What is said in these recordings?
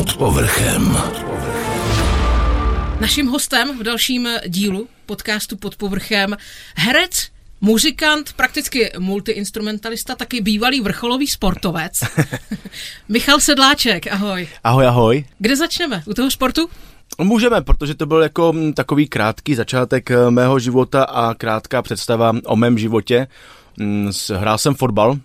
Pod povrchem. Naším hostem v dalším dílu podcastu Pod povrchem herec, muzikant, prakticky multiinstrumentalista, taky bývalý vrcholový sportovec. Michal Sedláček, ahoj. Ahoj, ahoj. Kde začneme? U toho sportu? Můžeme, protože to byl jako mm, takový krátký začátek eh, mého života a krátká představa o mém životě. Mm, Hrál jsem fotbal,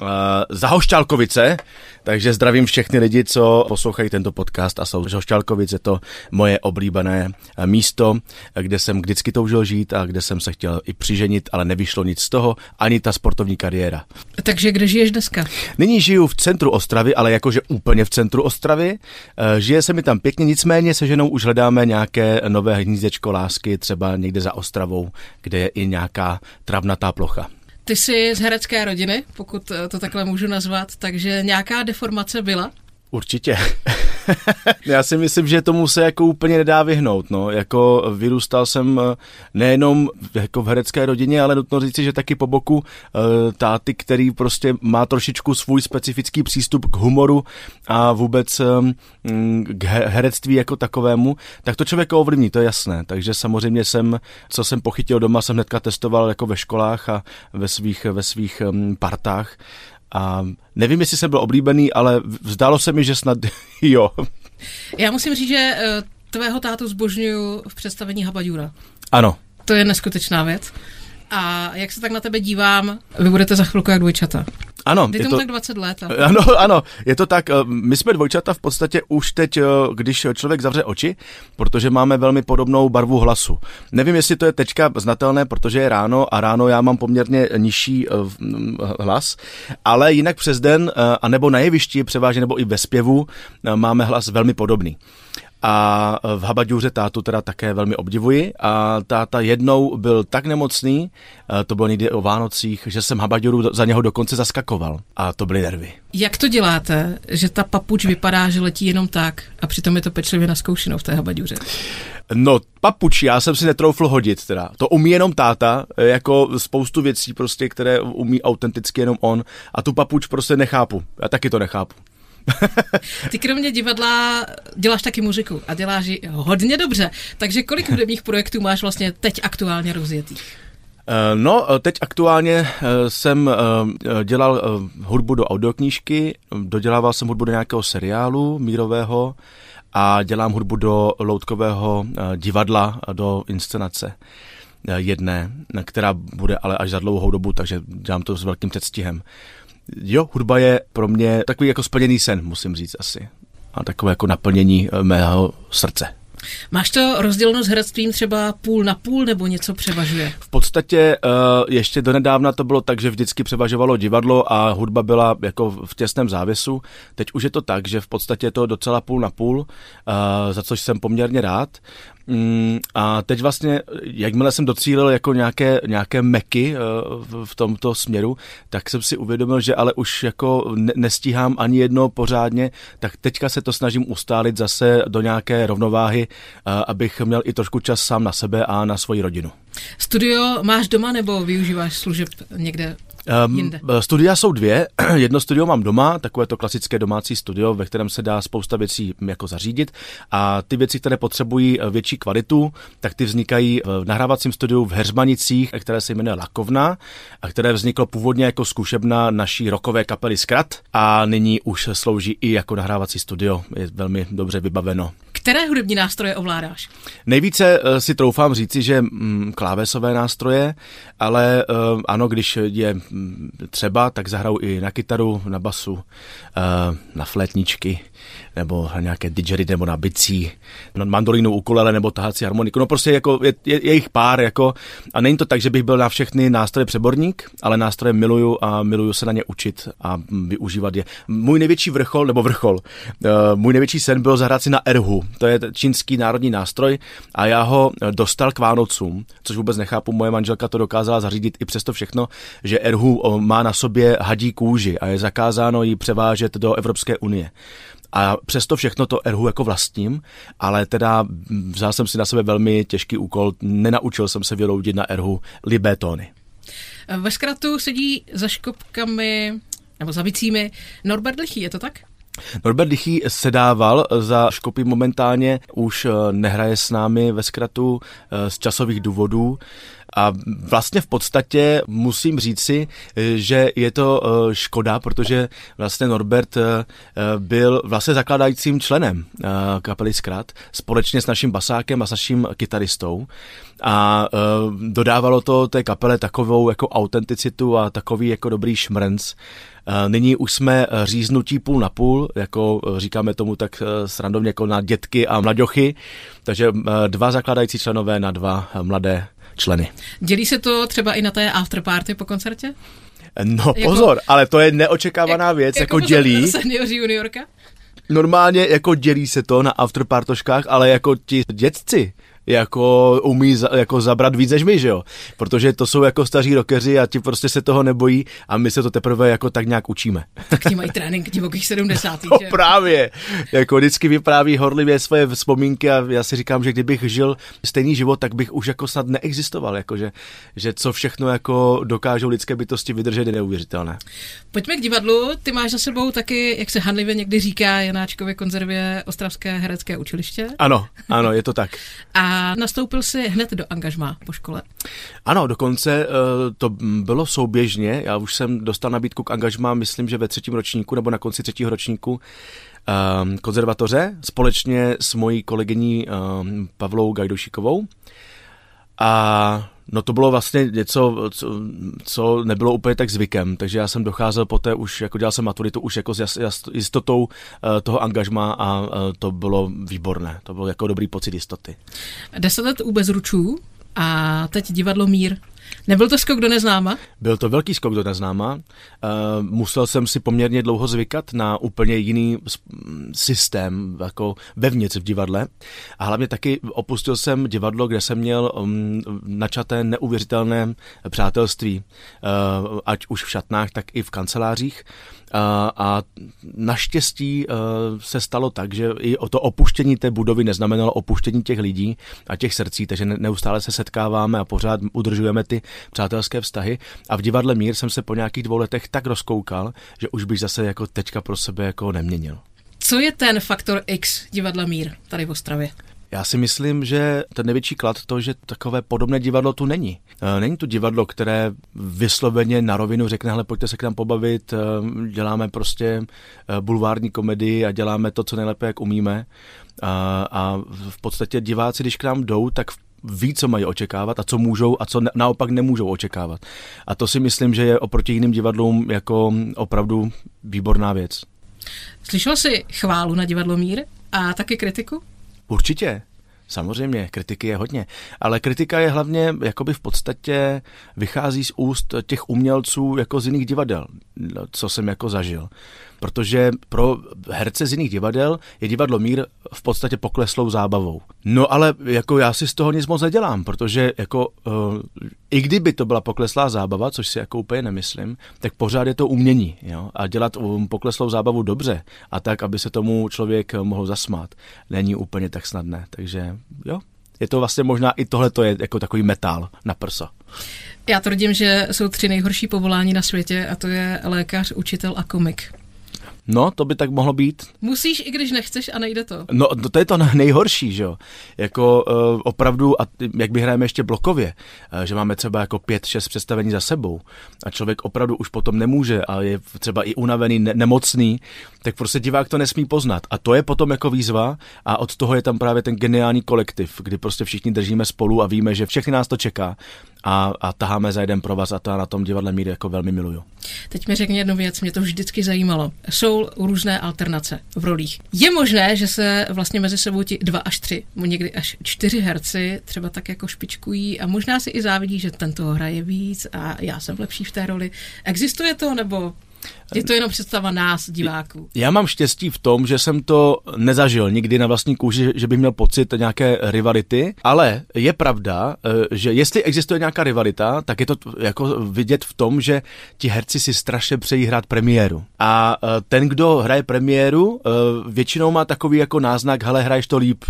Uh, za Hošťálkovice, takže zdravím všechny lidi, co poslouchají tento podcast a jsou z Hošťálkovic. Je to moje oblíbené eh, místo, kde jsem vždycky toužil žít a kde jsem se chtěl i přiženit, ale nevyšlo nic z toho, ani ta sportovní kariéra. Takže kde žiješ dneska? Nyní žiju v centru Ostravy, ale jakože úplně v centru Ostravy. Eh, Žije se mi tam pěkně, nicméně se ženou už hledáme nějaké nové hnízdečko lásky, třeba někde za Ostravou, kde je i nějaká travnatá plocha. Ty jsi z herecké rodiny, pokud eh, to takhle můžu nazvat, takže nějaká deformace byla? Určitě. Já si myslím, že tomu se jako úplně nedá vyhnout. No. Jako vyrůstal jsem eh, nejenom jako v herecké rodině, ale nutno říci, že taky po boku uh, táty, který prostě má trošičku svůj specifický přístup k humoru a vůbec um, k herectví jako takovému, tak to člověka ovlivní, to je jasné. Takže samozřejmě jsem, co jsem pochytil doma, jsem hnedka testoval jako ve školách a ve svých, ve svých um, partách a nevím, jestli jsem byl oblíbený, ale zdálo se mi, že snad jo. Já musím říct, že eh, tvého tátu zbožňuju v představení Habadura. Ano. To je neskutečná věc. A jak se tak na tebe dívám, vy budete za chvilku jak dvojčata. Ano. Je, je tomu to, tak 20 let. A... Ano, ano, je to tak. Eh, my jsme dvojčata v podstatě už teď, eh, když člověk zavře oči, protože máme velmi podobnou barvu hlasu. Nevím, jestli to je teďka znatelné, protože je ráno a ráno já mám poměrně nižší eh, hlas, ale jinak přes den, anebo na jevišti převážně, nebo i ve zpěvu, máme hlas velmi podobný a v Habaďůře tátu teda také velmi obdivuji a táta jednou byl tak nemocný, to bylo někdy o Vánocích, že jsem Habaďuru za něho dokonce zaskakoval a to byly nervy. Jak to děláte, že ta papuč vypadá, že letí jenom tak a přitom je to pečlivě naskoušeno v té Habaďuře? No, papuč, já jsem si netroufl hodit teda. To umí jenom táta, jako spoustu věcí prostě, které umí autenticky jenom on a tu papuč prostě nechápu. Já taky to nechápu. Ty kromě divadla děláš taky muziku a děláš ji hodně dobře. Takže kolik hudebních projektů máš vlastně teď aktuálně rozjetých? Eh, no, teď aktuálně eh, jsem eh, dělal hudbu do audioknížky, dodělával jsem hudbu do nějakého seriálu mírového a dělám hudbu do loutkového divadla, do inscenace jedné, která bude ale až za dlouhou dobu, takže dělám to s velkým předstihem jo, hudba je pro mě takový jako splněný sen, musím říct asi. A takové jako naplnění eh, mého srdce. Máš to rozděleno s herectvím třeba půl na půl nebo něco převažuje? V podstatě uh, ještě donedávna to bylo tak, že vždycky převažovalo divadlo a hudba byla jako v těsném závěsu. Teď už je to tak, že v podstatě je to docela půl na půl, uh, za což jsem poměrně rád. Mm, a teď vlastně, jakmile jsem docílil jako nějaké, nějaké meky uh, v tomto směru, tak jsem si uvědomil, že ale už jako nestíhám ani jedno pořádně, tak teďka se to snažím ustálit zase do nějaké rovnováhy, uh, abych měl i trošku čas sám na sebe a na svoji rodinu. Studio máš doma nebo využíváš služeb někde Um, studia jsou dvě. Jedno studio mám doma, takové to klasické domácí studio, ve kterém se dá spousta věcí jako zařídit. A ty věci, které potřebují eh, větší kvalitu, tak ty vznikají v nahrávacím studiu v Heřmanicích, které se jmenuje Lakovna, a které vzniklo původně jako zkušebna naší rokové kapely Skrat a nyní už slouží i jako nahrávací studio. Je velmi dobře vybaveno. Které hudební nástroje ovládáš? Nejvíce eh, si troufám říci, že mm, klávesové nástroje, ale eh, ano, když je mm, třeba, tak zahraju i na kytaru, na basu, eh, na flétničky, nebo na nějaké didgery, nebo na bicí, na mandolínu, ukulele, nebo tahací harmoniku. No prostě jako je, je, je, jich pár, jako, a není to tak, že bych byl na všechny nástroje přeborník, ale nástroje miluju a miluju se na ně učit a využívat je. Můj největší vrchol, nebo vrchol, můj největší sen byl zahrát si na erhu, to je čínský národní nástroj a já ho dostal k Vánocům, což vůbec nechápu, moje manželka to dokázala zařídit i přesto všechno, že erhu má na sobě hadí kůži a je zakázáno ji převážet do Evropské unie. A přesto všechno to erhu jako vlastním, ale teda vzal jsem si na sebe velmi těžký úkol, nenaučil jsem se vyloudit na erhu libé tóny. Ve zkratu sedí za škopkami nebo za bicími Norbert Lichý, je to tak? Norbert Dychý sedával za Škopy momentálně, už eh, nehraje s námi ve zkratu z časových důvodů. A vlastně v podstatě musím říci, že je to eh, škoda, protože vlastně Norbert eh, byl vlastně zakládajícím členem eh, kapely Skrat společně s naším basákem a s naším kytaristou a dodávalo to té kapele takovou jako autenticitu a takový jako dobrý šmrnc. Nyní už jsme říznutí půl na půl, jako říkáme tomu tak srandovně jako na dětky a mlaďochy, takže dva zakládající členové na dva mladé členy. Dělí se to třeba i na té afterparty po koncertě? No jako, pozor, ale to je neočekávaná jak, věc, jako, jako dělí. Seniori juniorka? Normálně jako dělí se to na afterpartoškách, ale jako ti dětci, jako umí za, jako zabrat víc než my, že jo? Protože to jsou jako staří rokeři a ti prostě se toho nebojí a my se to teprve jako tak nějak učíme. Tak ti mají trénink divokých 70. no, právě. Jako vždycky vypráví horlivě svoje vzpomínky a já si říkám, že kdybych žil stejný život, tak bych už jako snad neexistoval, jako že, že co všechno jako dokážou lidské bytosti vydržet je neuvěřitelné. Pojďme k divadlu. Ty máš za sebou taky, jak se hanlivě někdy říká Janáčkově konzervě Ostravské herecké učiliště. Ano, ano, je to tak. a nastoupil si hned do angažmá po škole. Ano, dokonce uh, to bylo souběžně. Já už jsem dostal nabídku k angažmá, myslím, že ve třetím ročníku nebo na konci třetího ročníku uh, konzervatoře společně s mojí kolegyní uh, Pavlou Gajdošikovou. A No to bylo vlastně něco, co, co nebylo úplně tak zvykem, takže já jsem docházel poté už, jako dělal jsem maturitu už jako s jas, jas, jistotou uh, toho angažma a uh, to bylo výborné, to bylo jako dobrý pocit jistoty. Deset let u bezručů a teď divadlo Mír. Nebyl to skok do neznáma? Byl to velký skok do neznáma. Uh, musel jsem si poměrně dlouho zvykat na úplně jiný systém, jako vevnitř v divadle. A hlavně taky opustil jsem divadlo, kde jsem měl um, načaté neuvěřitelné přátelství, uh, ať už v šatnách, tak i v kancelářích. A, a naštěstí uh, se stalo tak, že i o to opuštění té budovy neznamenalo opuštění těch lidí a těch srdcí, takže neustále se setkáváme a pořád udržujeme ty přátelské vztahy. A v divadle Mír jsem se po nějakých dvou letech tak rozkoukal, že už bych zase jako teďka pro sebe jako neměnil. Co je ten faktor X divadla Mír tady v Ostravě? Já si myslím, že ten největší klad to, že takové podobné divadlo tu není. E, není tu divadlo, které vysloveně na rovinu řekne, hele, pojďte se k nám pobavit, e, děláme prostě e, bulvární komedii a děláme to, co nejlépe, jak umíme. A, a v podstatě diváci, když k nám jdou, tak ví, co mají očekávat a co můžou a co naopak nemůžou očekávat. A to si myslím, že je oproti jiným divadlům jako opravdu výborná věc. Slyšel jsi chválu na divadlo Mír a taky kritiku? Určitě. Samozřejmě, kritiky je hodně, ale kritika je hlavně, jakoby v podstatě vychází z úst těch umělců jako z jiných divadel, co jsem jako zažil protože pro herce z jiných divadel je divadlo Mír v podstatě pokleslou zábavou. No ale jako já si z toho nic moc nedělám, protože jako uh, i kdyby to byla pokleslá zábava, což si jako úplně nemyslím, tak pořád je to umění. Jo? A dělat um, pokleslou zábavu dobře a tak, aby se tomu člověk mohl zasmát, není úplně tak snadné. Takže jo, je to vlastně možná i tohle to je jako takový metal na prso. Já tvrdím, že jsou tři nejhorší povolání na světě a to je lékař, učitel a komik. No, to by tak mohlo být. Musíš, i když nechceš a nejde to. No, to je to nejhorší, že jo. Jako uh, opravdu, a jak by hrajeme ještě blokově, uh, že máme třeba jako pět, šest představení za sebou a člověk opravdu už potom nemůže a je třeba i unavený, ne- nemocný, tak prostě divák to nesmí poznat. A to je potom jako výzva a od toho je tam právě ten geniální kolektiv, kdy prostě všichni držíme spolu a víme, že všechny nás to čeká a, a taháme za jeden pro vás a to na tom divadle míry jako velmi miluju. Teď mi řekni jednu věc, mě to vždycky zajímalo. Jsou různé alternace v rolích. Je možné, že se vlastně mezi sebou ti dva až tři, někdy až čtyři herci třeba tak jako špičkují a možná si i závidí, že tento hraje víc a já jsem lepší v té roli. Existuje to nebo je to jenom představa nás, diváků. Já mám štěstí v tom, že jsem to nezažil nikdy na vlastní kůži, že bych měl pocit nějaké rivality, ale je pravda, eh, že jestli existuje nějaká rivalita, tak je to jako vidět v tom, že ti herci si strašně přejí hrát premiéru. A eh, ten, kdo hraje premiéru, eh, většinou má takový jako náznak, hele, hraješ to líp.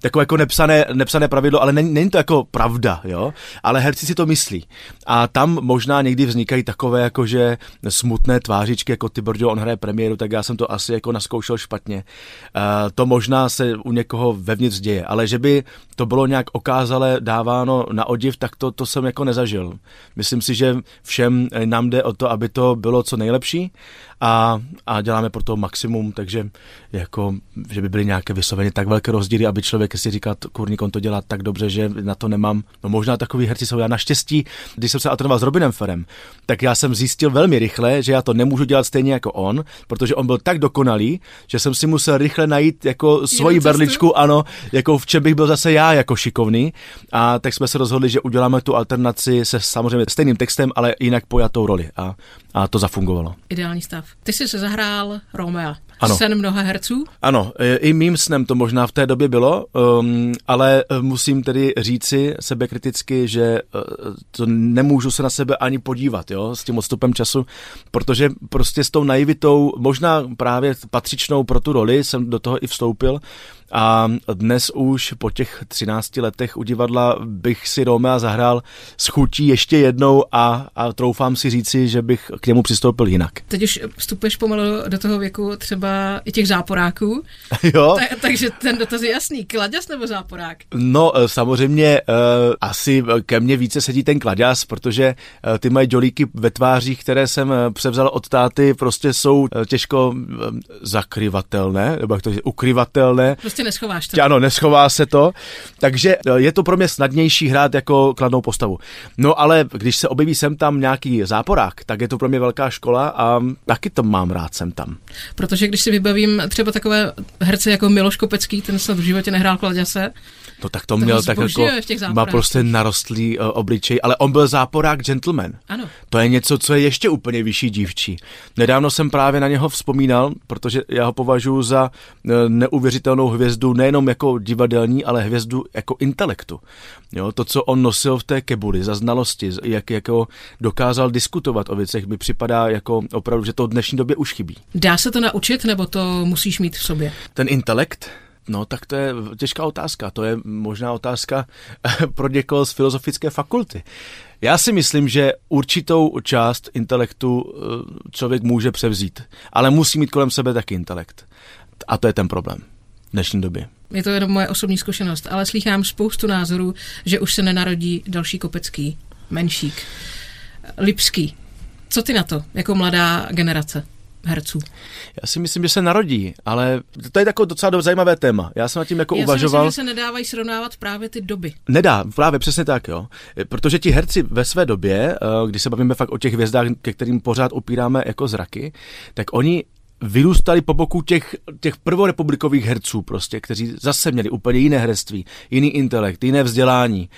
Takové jako nepsané, nepsané pravidlo, ale není, není to jako pravda, jo? Ale herci si to myslí. A tam možná někdy vznikají takové jakože smutné tváře tvářičky, jako ty Bordeaux, on hraje premiéru, tak já jsem to asi jako naskoušel špatně. Uh, to možná se u někoho vevnitř děje, ale že by to bylo nějak okázale dáváno na odiv, tak to, to jsem jako nezažil. Myslím si, že všem nám jde o to, aby to bylo co nejlepší a, a děláme pro to maximum, takže jako, že by byly nějaké vysloveně tak velké rozdíly, aby člověk si říkal, kurník, on to dělá tak dobře, že na to nemám. No možná takový herci jsou. Já naštěstí, když jsem se alternoval s Robinem Ferem, tak já jsem zjistil velmi rychle, že já to nemůžu dělat stejně jako on, protože on byl tak dokonalý, že jsem si musel rychle najít jako svoji berličku, ano, jako v čem bych byl zase já jako šikovný. A tak jsme se rozhodli, že uděláme tu alternaci se samozřejmě stejným textem, ale jinak pojatou roli. A, a to zafungovalo. Ideální stav. Ty jsi se zahrál Romea. Ano. Sen mnoha herců? Ano, i mým snem to možná v té době bylo, um, ale eh, musím tedy říci sebekriticky, že uh, to nemůžu se na sebe ani podívat, jo, s tím odstupem času, protože prostě s tou naivitou, možná právě patřičnou pro tu roli jsem do toho i vstoupil a dnes už po těch 13 letech u divadla bych si Romea zahrál s chutí ještě jednou a, a troufám si říci, že bych k němu přistoupil jinak. Teď už vstupuješ pomalu do toho věku třeba i těch záporáků. Jo. Ta, takže ten dotaz je jasný. Kladěs nebo záporák? No eh, samozřejmě uh, asi ke mně více sedí ten kladěs, protože uh, ty mají jolíky ve tvářích, které jsem převzal od táty, prostě jsou těžko zakryvatelné, nebo jak to je, ukryvatelné. Prostě neschováš to. Ano, neschová se to, takže e, je to pro mě snadnější hrát jako kladnou postavu. No ale když se objeví sem tam nějaký záporák, tak je to pro mě velká škola a taky to mám rád sem tam. Protože když si vybavím třeba takové herce jako Miloš Kopecký, ten snad v životě nehrál kladěse, No tak to, to měl tak jako, má prostě narostlý uh, obličej, ale on byl záporák gentleman. Ano. To je něco, co je ještě úplně vyšší dívčí. Nedávno jsem právě na něho vzpomínal, protože já ho považuji za uh, neuvěřitelnou hvězdu, nejenom jako divadelní, ale hvězdu jako intelektu. Jo, to, co on nosil v té kebuli za znalosti, jak jako dokázal diskutovat o věcech, mi připadá jako opravdu, že to v dnešní době už chybí. Dá se to naučit, nebo to musíš mít v sobě? Ten intelekt? No, tak to je těžká otázka. To je možná otázka pro někoho z filozofické fakulty. Já si myslím, že určitou část intelektu eh, člověk může převzít, ale musí mít kolem sebe taky intelekt. A to je ten problém dnešní době. Je to jenom moje osobní zkušenost, ale slychám spoustu názorů, že už se nenarodí další Kopecký, menšík, Lipský. Co ty na to, jako mladá generace? herců? Já si myslím, že se narodí, ale to je takové docela zajímavé téma. Já jsem nad tím jako Já uvažoval. Já si myslím, že se nedávají srovnávat právě ty doby. Nedá, právě přesně tak, jo. Protože ti herci ve své době, eh, když se bavíme fakt o těch hvězdách, ke kterým pořád opíráme jako zraky, tak oni vyrůstali po boku těch, těch prvorepublikových herců prostě, kteří zase měli úplně jiné herectví, jiný intelekt, jiné vzdělání.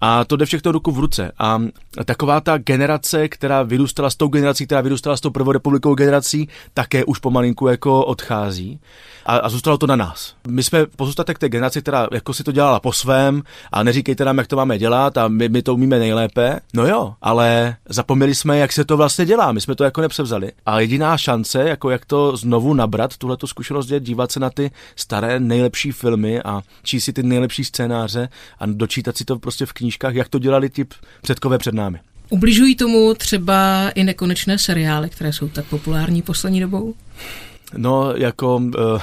A to jde všechno ruku v ruce. A taková ta generace, která vyrůstala s tou generací, která vyrůstala s tou prvorepublikovou generací, také už pomalinku jako odchází. A, a zůstalo to na nás. My jsme pozůstatek té generace, která jako si to dělala po svém a neříkejte nám, jak to máme dělat a my, my to umíme nejlépe. No jo, ale zapomněli jsme, jak se to vlastně dělá. My jsme to jako nepřevzali. A jediná šance, jako jak to znovu nabrat, tuhle zkušenost je dívat se na ty staré nejlepší filmy a číst si ty nejlepší scénáře a dočítat si to prostě v knížkách, jak to dělali ti předkové před námi. Ubližují tomu třeba i nekonečné seriály, které jsou tak populární poslední dobou? No, jako... Uh,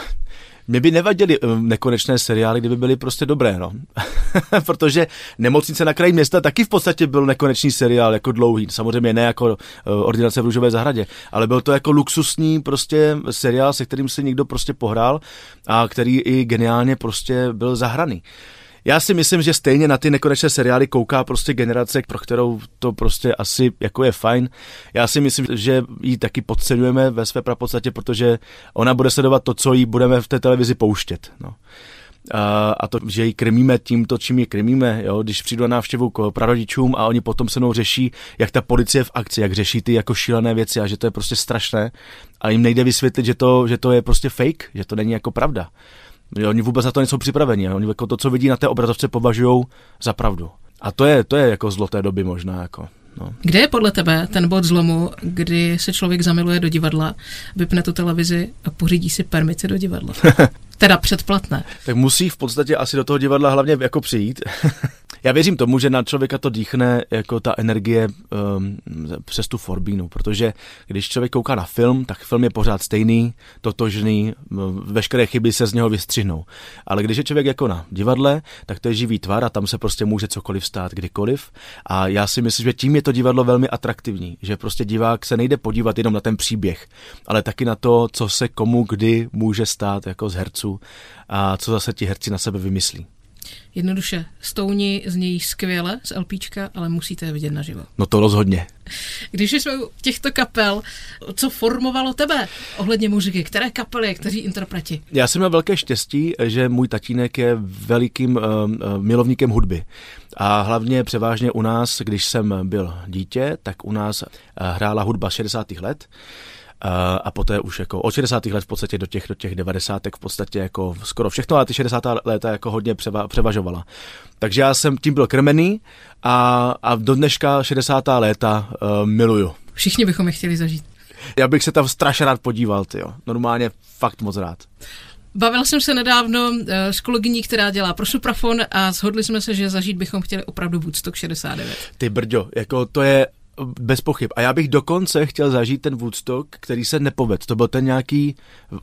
mě by nevadily nekonečné seriály, kdyby byly prostě dobré, no. Protože Nemocnice na kraji města taky v podstatě byl nekonečný seriál, jako dlouhý. Samozřejmě ne jako uh, Ordinace v růžové zahradě, ale byl to jako luxusní prostě seriál, se kterým si někdo prostě pohrál a který i geniálně prostě byl zahraný. Já si myslím, že stejně na ty nekonečné seriály kouká prostě generace, pro kterou to prostě asi jako je fajn. Já si myslím, že ji taky podceňujeme ve své prapodstatě, protože ona bude sledovat to, co jí budeme v té televizi pouštět. No. A, a to, že ji krmíme tímto, čím ji krmíme, jo? když přijdu na návštěvu k prarodičům a oni potom se mnou řeší, jak ta policie v akci, jak řeší ty jako šílené věci a že to je prostě strašné a jim nejde vysvětlit, že to, že to je prostě fake, že to není jako pravda. Oni vůbec na to nejsou připraveni. Oni jako to, co vidí na té obrazovce, považují za pravdu. A to je, to je jako zlo té doby možná. Jako. No. Kde je podle tebe ten bod zlomu, kdy se člověk zamiluje do divadla, vypne tu televizi a pořídí si permici do divadla? teda předplatné. tak musí v podstatě asi do toho divadla hlavně jako přijít. Já věřím tomu, že na člověka to dýchne jako ta energie um, přes tu forbínu, protože když člověk kouká na film, tak film je pořád stejný, totožný, veškeré chyby se z něho vystřihnou. Ale když je člověk jako na divadle, tak to je živý tvar a tam se prostě může cokoliv stát kdykoliv. A já si myslím, že tím je to divadlo velmi atraktivní, že prostě divák se nejde podívat jenom na ten příběh, ale taky na to, co se komu kdy může stát jako z herců a co zase ti herci na sebe vymyslí. Jednoduše, stouni znějí skvěle z LPčka, ale musíte je vidět naživo. No to rozhodně. Když jsme u těchto kapel, co formovalo tebe ohledně muziky? Které kapely, kteří interpreti? Já jsem měl velké štěstí, že můj tatínek je velikým uh, milovníkem hudby. A hlavně převážně u nás, když jsem byl dítě, tak u nás hrála hudba 60. let a poté už jako od 60. let v podstatě do těch, do těch 90. v podstatě jako skoro všechno, ale ty 60. léta jako hodně převa, převažovala. Takže já jsem tím byl krmený a, a do dneška 60. léta uh, miluju. Všichni bychom je chtěli zažít. Já bych se tam strašně rád podíval, jo. Normálně fakt moc rád. Bavil jsem se nedávno eh, s kolegyní, která dělá pro Suprafon a shodli jsme se, že zažít bychom chtěli opravdu Woodstock 69. Ty brďo, jako to je bez pochyb. A já bych dokonce chtěl zažít ten Woodstock, který se nepoved. To byl ten nějaký,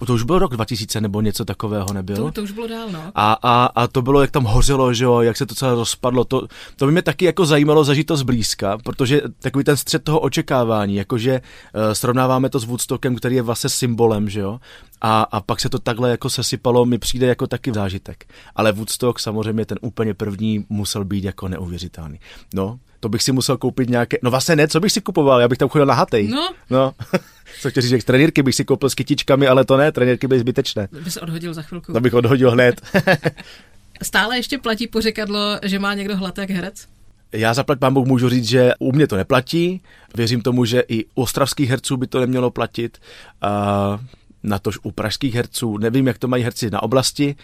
to už byl rok 2000 nebo něco takového nebyl. To, to už bylo dál, no. A, a, a to bylo, jak tam hořelo, že jo, jak se to celé rozpadlo. To, to by mě taky jako zajímalo zažít to zblízka, protože takový ten střed toho očekávání, jakože uh, srovnáváme to s Woodstockem, který je vlastně symbolem, že jo. A, a pak se to takhle jako sesypalo, mi přijde jako taky zážitek. Ale Woodstock samozřejmě ten úplně první musel být jako neuvěřitelný. No, to bych si musel koupit nějaké, no vlastně ne, co bych si kupoval, já bych tam chodil na hatej. No. no. co chci říct, trenírky bych si koupil s kytičkami, ale to ne, trenírky byly zbytečné. By se odhodil za chvilku. To bych odhodil hned. Stále ještě platí pořekadlo, že má někdo hlad jak herec? Já zaplať pán Bůh můžu říct, že u mě to neplatí. Věřím tomu, že i u ostravských herců by to nemělo platit. A na tož u pražských herců. Nevím, jak to mají herci na oblasti,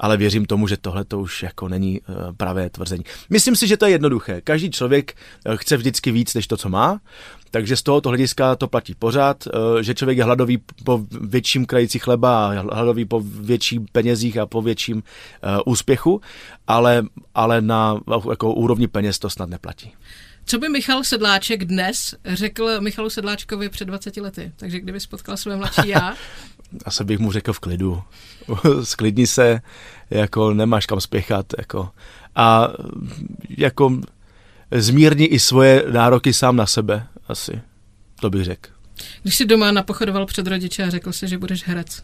ale věřím tomu, že tohle to už jako není uh, pravé tvrzení. Myslím si, že to je jednoduché. Každý člověk uh, chce vždycky víc, než to, co má, takže z tohoto hlediska to platí pořád, uh, že člověk je hladový po větším krající chleba hladový po větším penězích a po větším úspěchu, ale, ale na jako úrovni peněz to snad neplatí. Co by Michal Sedláček dnes řekl Michalu Sedláčkovi před 20 lety? Takže kdyby spotkal své mladší já? Asi bych mu řekl v klidu. Sklidni se, jako nemáš kam spěchat. Jako. A jako zmírni i svoje nároky sám na sebe. Asi. To bych řekl. Když jsi doma napochodoval před rodiče a řekl si, že budeš herec.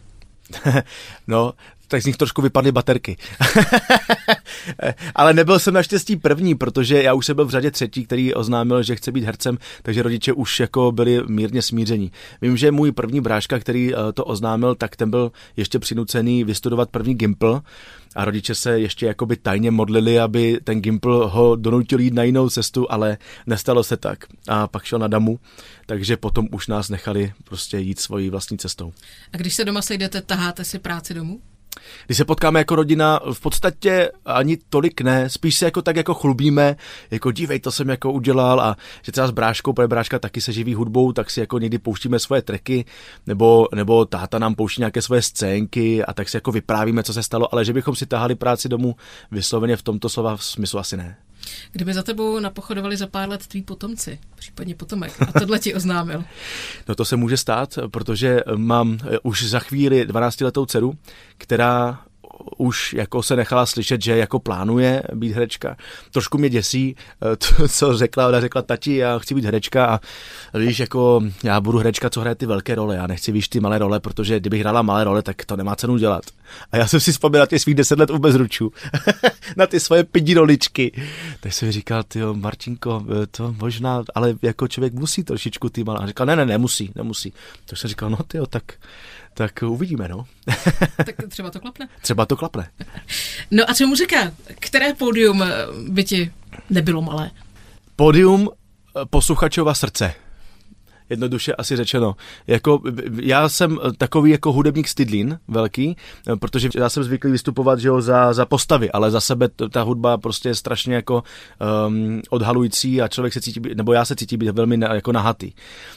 no, tak z nich trošku vypadly baterky. Ale nebyl jsem naštěstí první, protože já už jsem byl v řadě třetí, který oznámil, že chce být hercem, takže rodiče už jako byli mírně smíření. Vím, že můj první bráška, který eh, to oznámil, tak ten byl ještě přinucený vystudovat první Gimple a rodiče se ještě jakoby tajně modlili, aby ten Gimple ho donutil jít na jinou cestu, ale nestalo se tak. A pak šel na damu, takže potom už nás nechali prostě jít svojí vlastní cestou. A když se doma sejdete, taháte si práci domů? Když se potkáme jako rodina, v podstatě ani tolik ne, spíš se jako tak jako chlubíme, jako dívej, to jsem jako udělal a že třeba s bráškou, protože bráška taky se živí hudbou, tak si jako někdy pouštíme svoje treky, nebo, nebo táta nám pouští nějaké svoje scénky a tak si jako vyprávíme, co se stalo, ale že bychom si tahali práci domů vysloveně v tomto slova smyslu asi ne. Kdyby za tebou napochodovali za pár let tví potomci, případně potomek, a tohle ti oznámil. No to se může stát, protože mám eh, už za chvíli 12-letou dceru, která už jako se nechala slyšet, že jako plánuje být herečka. Trošku mě děsí eh, to, co řekla, ona řekla, tati, já chci být herečka a víš, jako já budu herečka, co hraje ty velké role, já nechci víš ty malé role, protože kdybych hrála malé role, tak to nemá cenu dělat. A já jsem si vzpomněl na těch svých deset let u bezručů, na ty svoje pidi roličky. Tak jsem říkal, ty Martinko, eh, to možná, ale jako člověk musí trošičku ty malé. A říkal, ne, ne, nemusí, nemusí. Tak jsem říkal, no ty tak tak uvidíme, no. tak třeba to klapne. Třeba to klapne. No a co muzika? Které pódium by ti nebylo malé? Pódium eh, posluchačova srdce. Jednoduše asi řečeno. Jako, já jsem takový jako hudebník stydlín velký, protože já jsem zvyklý vystupovat že jo, za, za postavy, ale za sebe ta hudba prostě je strašně jako um, odhalující a člověk se cítí, nebo já se cítím být velmi na, jako nahatý.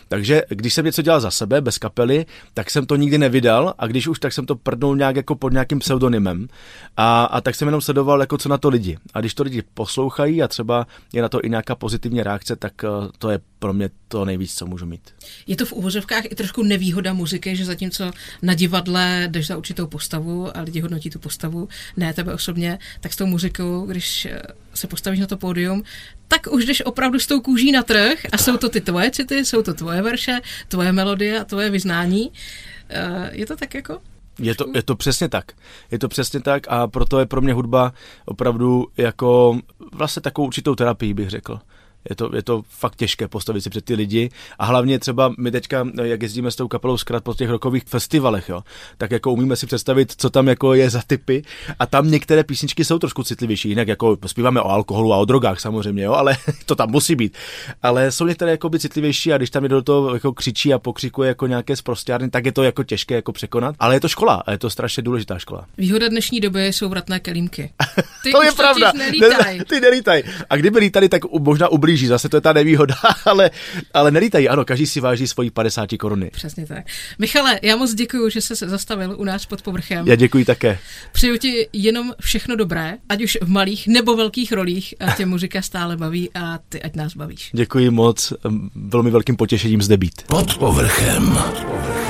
Takže když jsem něco dělal za sebe, bez kapely, tak jsem to nikdy nevydal a když už, tak jsem to prdnul nějak jako pod nějakým pseudonymem a, a tak jsem jenom sledoval, jako co na to lidi. A když to lidi poslouchají a třeba je na to i nějaká pozitivní reakce, tak uh, to je pro mě to nejvíc, co můžu mít. Je to v uvozovkách i trošku nevýhoda muziky, že zatímco na divadle jdeš za určitou postavu a lidi hodnotí tu postavu, ne tebe osobně, tak s tou muzikou, když eh, se postavíš na to pódium, tak už jdeš opravdu s tou kůží na trh a jsou to ty tvoje city, jsou to tvoje verše, tvoje melodie a tvoje vyznání. Eh, je to tak jako? Je to, je to přesně tak. Je to přesně tak a proto je pro mě hudba opravdu jako vlastně takovou určitou terapii, bych řekl je to, je to fakt těžké postavit si před ty lidi a hlavně třeba my teďka, jak jezdíme s tou kapelou zkrát po těch rokových festivalech, jo, tak jako umíme si představit, co tam jako je za typy a tam některé písničky jsou trošku citlivější, jinak jako zpíváme o alkoholu a o drogách samozřejmě, jo, ale to tam musí být. Ale jsou některé jako by citlivější a když tam je do toho jako křičí a pokřikuje jako nějaké zprostěrny, tak je to jako těžké jako překonat. Ale je to škola a je to strašně důležitá škola. Výhoda dnešní doby jsou vratné kelímky. Ty to je pravda. Ne, ty nelítaj. A kdyby lítali, tak možná ublíží ublíží, zase to je ta nevýhoda, ale, ale nelítají, ano, každý si váží svoji 50 koruny. Přesně tak. Michale, já moc děkuji, že jsi se zastavil u nás pod povrchem. Já děkuji také. Přeju ti jenom všechno dobré, ať už v malých nebo velkých rolích, a tě muzika stále baví a ty ať nás bavíš. Děkuji moc, velmi velkým potěšením zde být. Pod povrchem. Pod povrchem.